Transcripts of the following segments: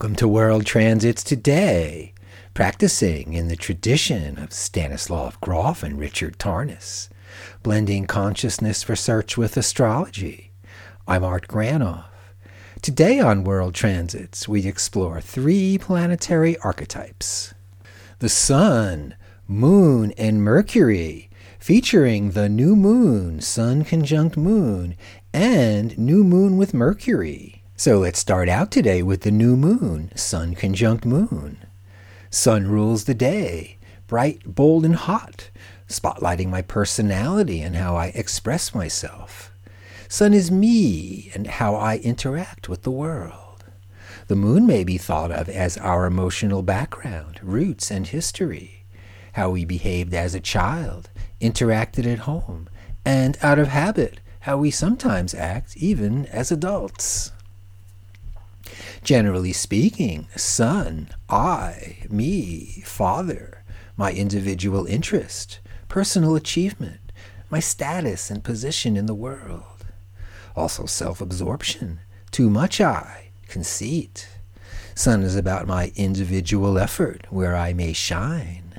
Welcome to World Transits Today, practicing in the tradition of Stanislav Grof and Richard Tarnas, blending consciousness research with astrology. I'm Art Granoff. Today on World Transits, we explore three planetary archetypes the Sun, Moon, and Mercury, featuring the new moon, Sun conjunct Moon, and new moon with Mercury. So let's start out today with the new moon, Sun conjunct Moon. Sun rules the day, bright, bold, and hot, spotlighting my personality and how I express myself. Sun is me and how I interact with the world. The moon may be thought of as our emotional background, roots, and history, how we behaved as a child, interacted at home, and out of habit, how we sometimes act even as adults. Generally speaking, son, I, me, father, my individual interest, personal achievement, my status and position in the world. Also self absorption, too much I, conceit. Sun is about my individual effort, where I may shine.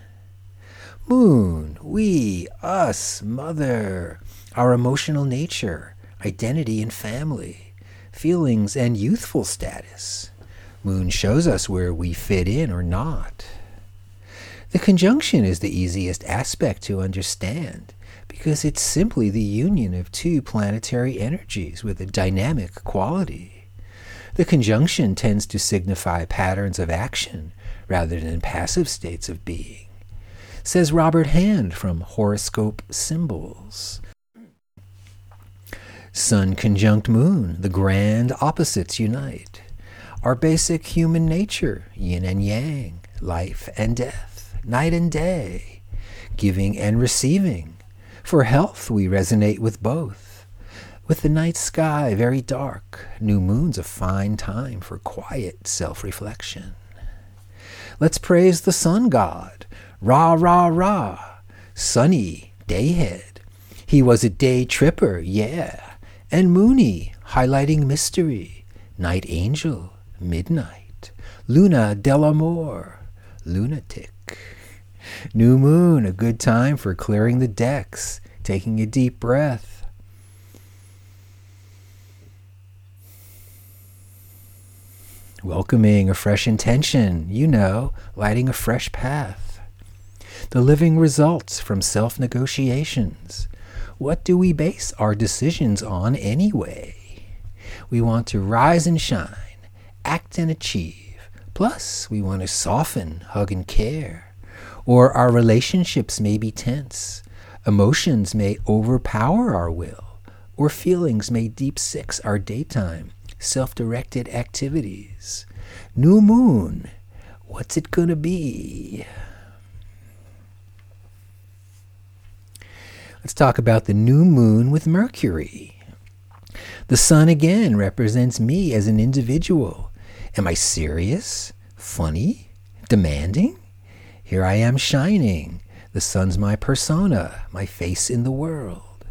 Moon, we, us, mother, our emotional nature, identity and family feelings, and youthful status. Moon shows us where we fit in or not. The conjunction is the easiest aspect to understand because it's simply the union of two planetary energies with a dynamic quality. The conjunction tends to signify patterns of action rather than passive states of being, says Robert Hand from Horoscope Symbols. Sun conjunct moon, the grand opposites unite. Our basic human nature, yin and yang, life and death, night and day, giving and receiving. For health, we resonate with both. With the night sky very dark, new moon's a fine time for quiet self reflection. Let's praise the sun god. Ra, ra, ra. Sunny, dayhead. He was a day tripper, yeah and Moony, highlighting mystery, Night Angel, Midnight, Luna Delamore, Lunatic. New Moon, a good time for clearing the decks, taking a deep breath. Welcoming a fresh intention, you know, lighting a fresh path. The living results from self negotiations, what do we base our decisions on anyway? We want to rise and shine, act and achieve. Plus, we want to soften, hug, and care. Or our relationships may be tense. Emotions may overpower our will. Or feelings may deep six our daytime, self directed activities. New moon, what's it gonna be? Let's talk about the new moon with Mercury. The sun again represents me as an individual. Am I serious? Funny? Demanding? Here I am shining. The sun's my persona, my face in the world.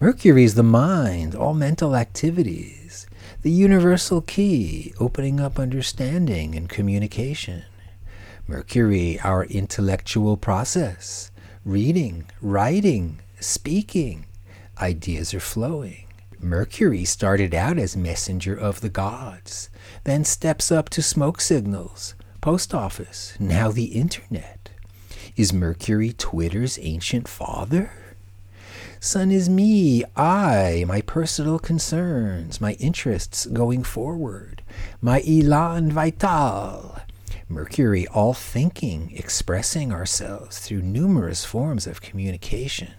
Mercury is the mind, all mental activities, the universal key, opening up understanding and communication. Mercury, our intellectual process, reading, writing, speaking. Ideas are flowing. Mercury started out as messenger of the gods, then steps up to smoke signals, post office, now the internet. Is Mercury Twitter's ancient father? Sun is me, I, my personal concerns, my interests going forward, my elan vital, Mercury, all thinking, expressing ourselves through numerous forms of communication.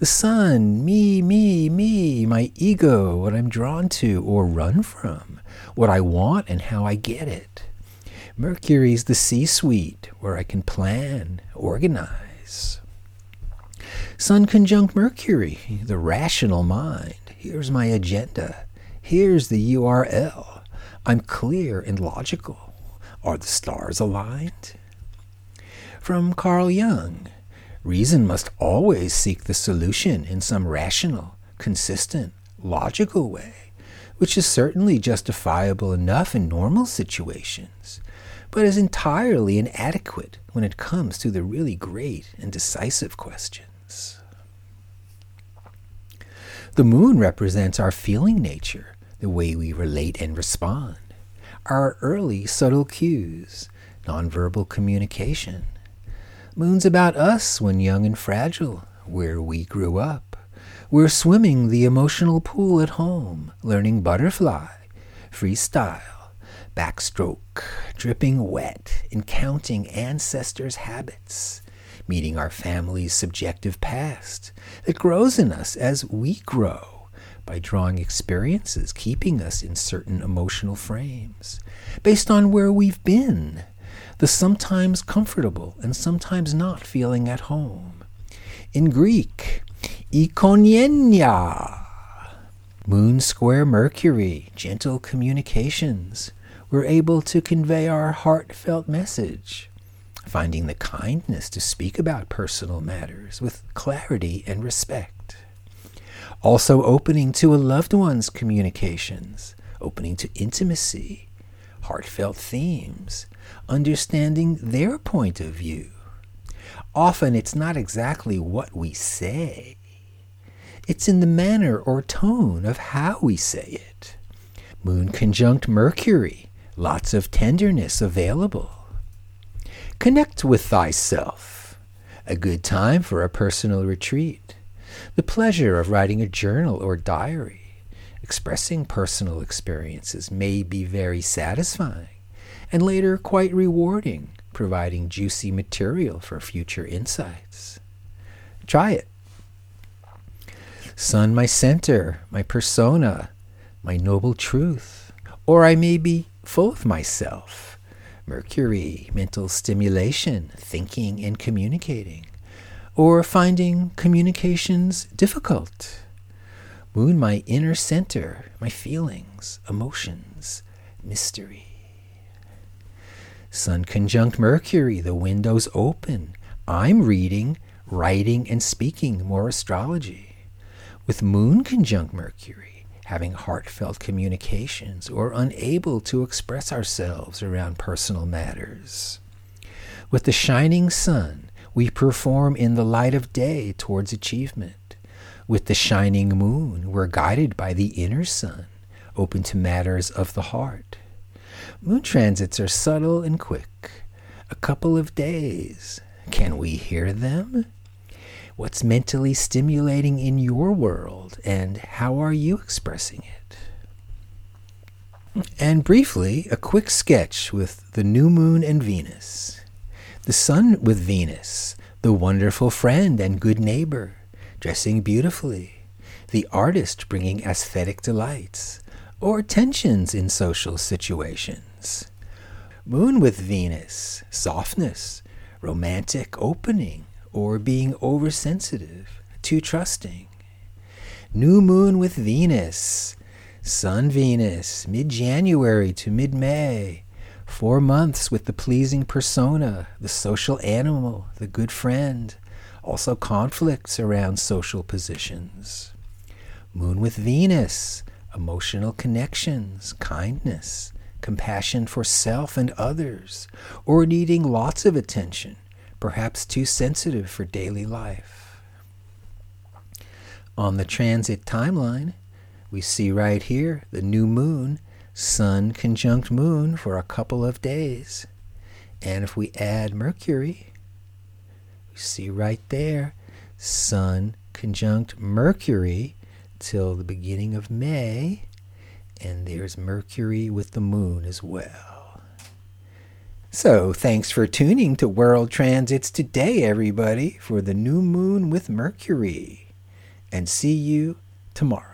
The sun, me, me, me, my ego, what I'm drawn to or run from, what I want and how I get it. Mercury's the C suite where I can plan, organize. Sun conjunct Mercury, the rational mind. Here's my agenda. Here's the URL. I'm clear and logical. Are the stars aligned? From Carl Jung Reason must always seek the solution in some rational, consistent, logical way. which is certainly justifiable enough in normal situations, but is entirely inadequate when it comes to the really great and decisive questions. The moon represents our feeling nature, the way we relate and respond, our early subtle cues, nonverbal communication. Moon's about us when young and fragile, where we grew up. We're swimming the emotional pool at home, learning butterfly, freestyle, backstroke, dripping wet, and counting ancestors' habits, meeting our family's subjective past that grows in us as we grow by drawing experiences keeping us in certain emotional frames based on where we've been, the sometimes comfortable and sometimes not feeling at home. In Greek, Ikonienia. Moon square Mercury, gentle communications. We're able to convey our heartfelt message, finding the kindness to speak about personal matters with clarity and respect. Also, opening to a loved one's communications, opening to intimacy, heartfelt themes, understanding their point of view. Often it's not exactly what we say, it's in the manner or tone of how we say it. Moon conjunct Mercury, lots of tenderness available. Connect with thyself, a good time for a personal retreat. The pleasure of writing a journal or diary, expressing personal experiences may be very satisfying and later quite rewarding, providing juicy material for future insights. Try it. Sun, my center, my persona, my noble truth. Or I may be full of myself. Mercury, mental stimulation, thinking and communicating. Or finding communications difficult. Moon, my inner center, my feelings, emotions, mystery. Sun conjunct Mercury, the window's open. I'm reading, writing, and speaking more astrology with Moon conjunct Mercury, having heartfelt communications or unable to express ourselves around personal matters. With the shining sun, we perform in the light of day towards achievement. With the shining moon, we're guided by the inner sun, open to matters of the heart. Moon transits are subtle and quick, a couple of days. Can we hear them? what's mentally stimulating in your world, and how are you expressing it? And briefly, a quick sketch with the new moon and Venus. The sun with Venus, the wonderful friend and good neighbor, dressing beautifully, the artist bringing aesthetic delights, or tensions in social situations. Moon with Venus, softness, romantic opening, or being oversensitive, too trusting. New moon with Venus, Sun Venus, mid January to mid May. Four months with the pleasing persona, the social animal, the good friend. Also conflicts around social positions. Moon with Venus, emotional connections, kindness, compassion for self and others, or needing lots of attention, perhaps too sensitive for daily life. On the transit timeline, we see right here the new moon, sun conjunct moon for a couple of days. And if we add Mercury, we see right there sun conjunct Mercury till the beginning of May. And there's Mercury with the moon as well. So, thanks for tuning to World Transits today, everybody, for the new moon with Mercury. And see you tomorrow.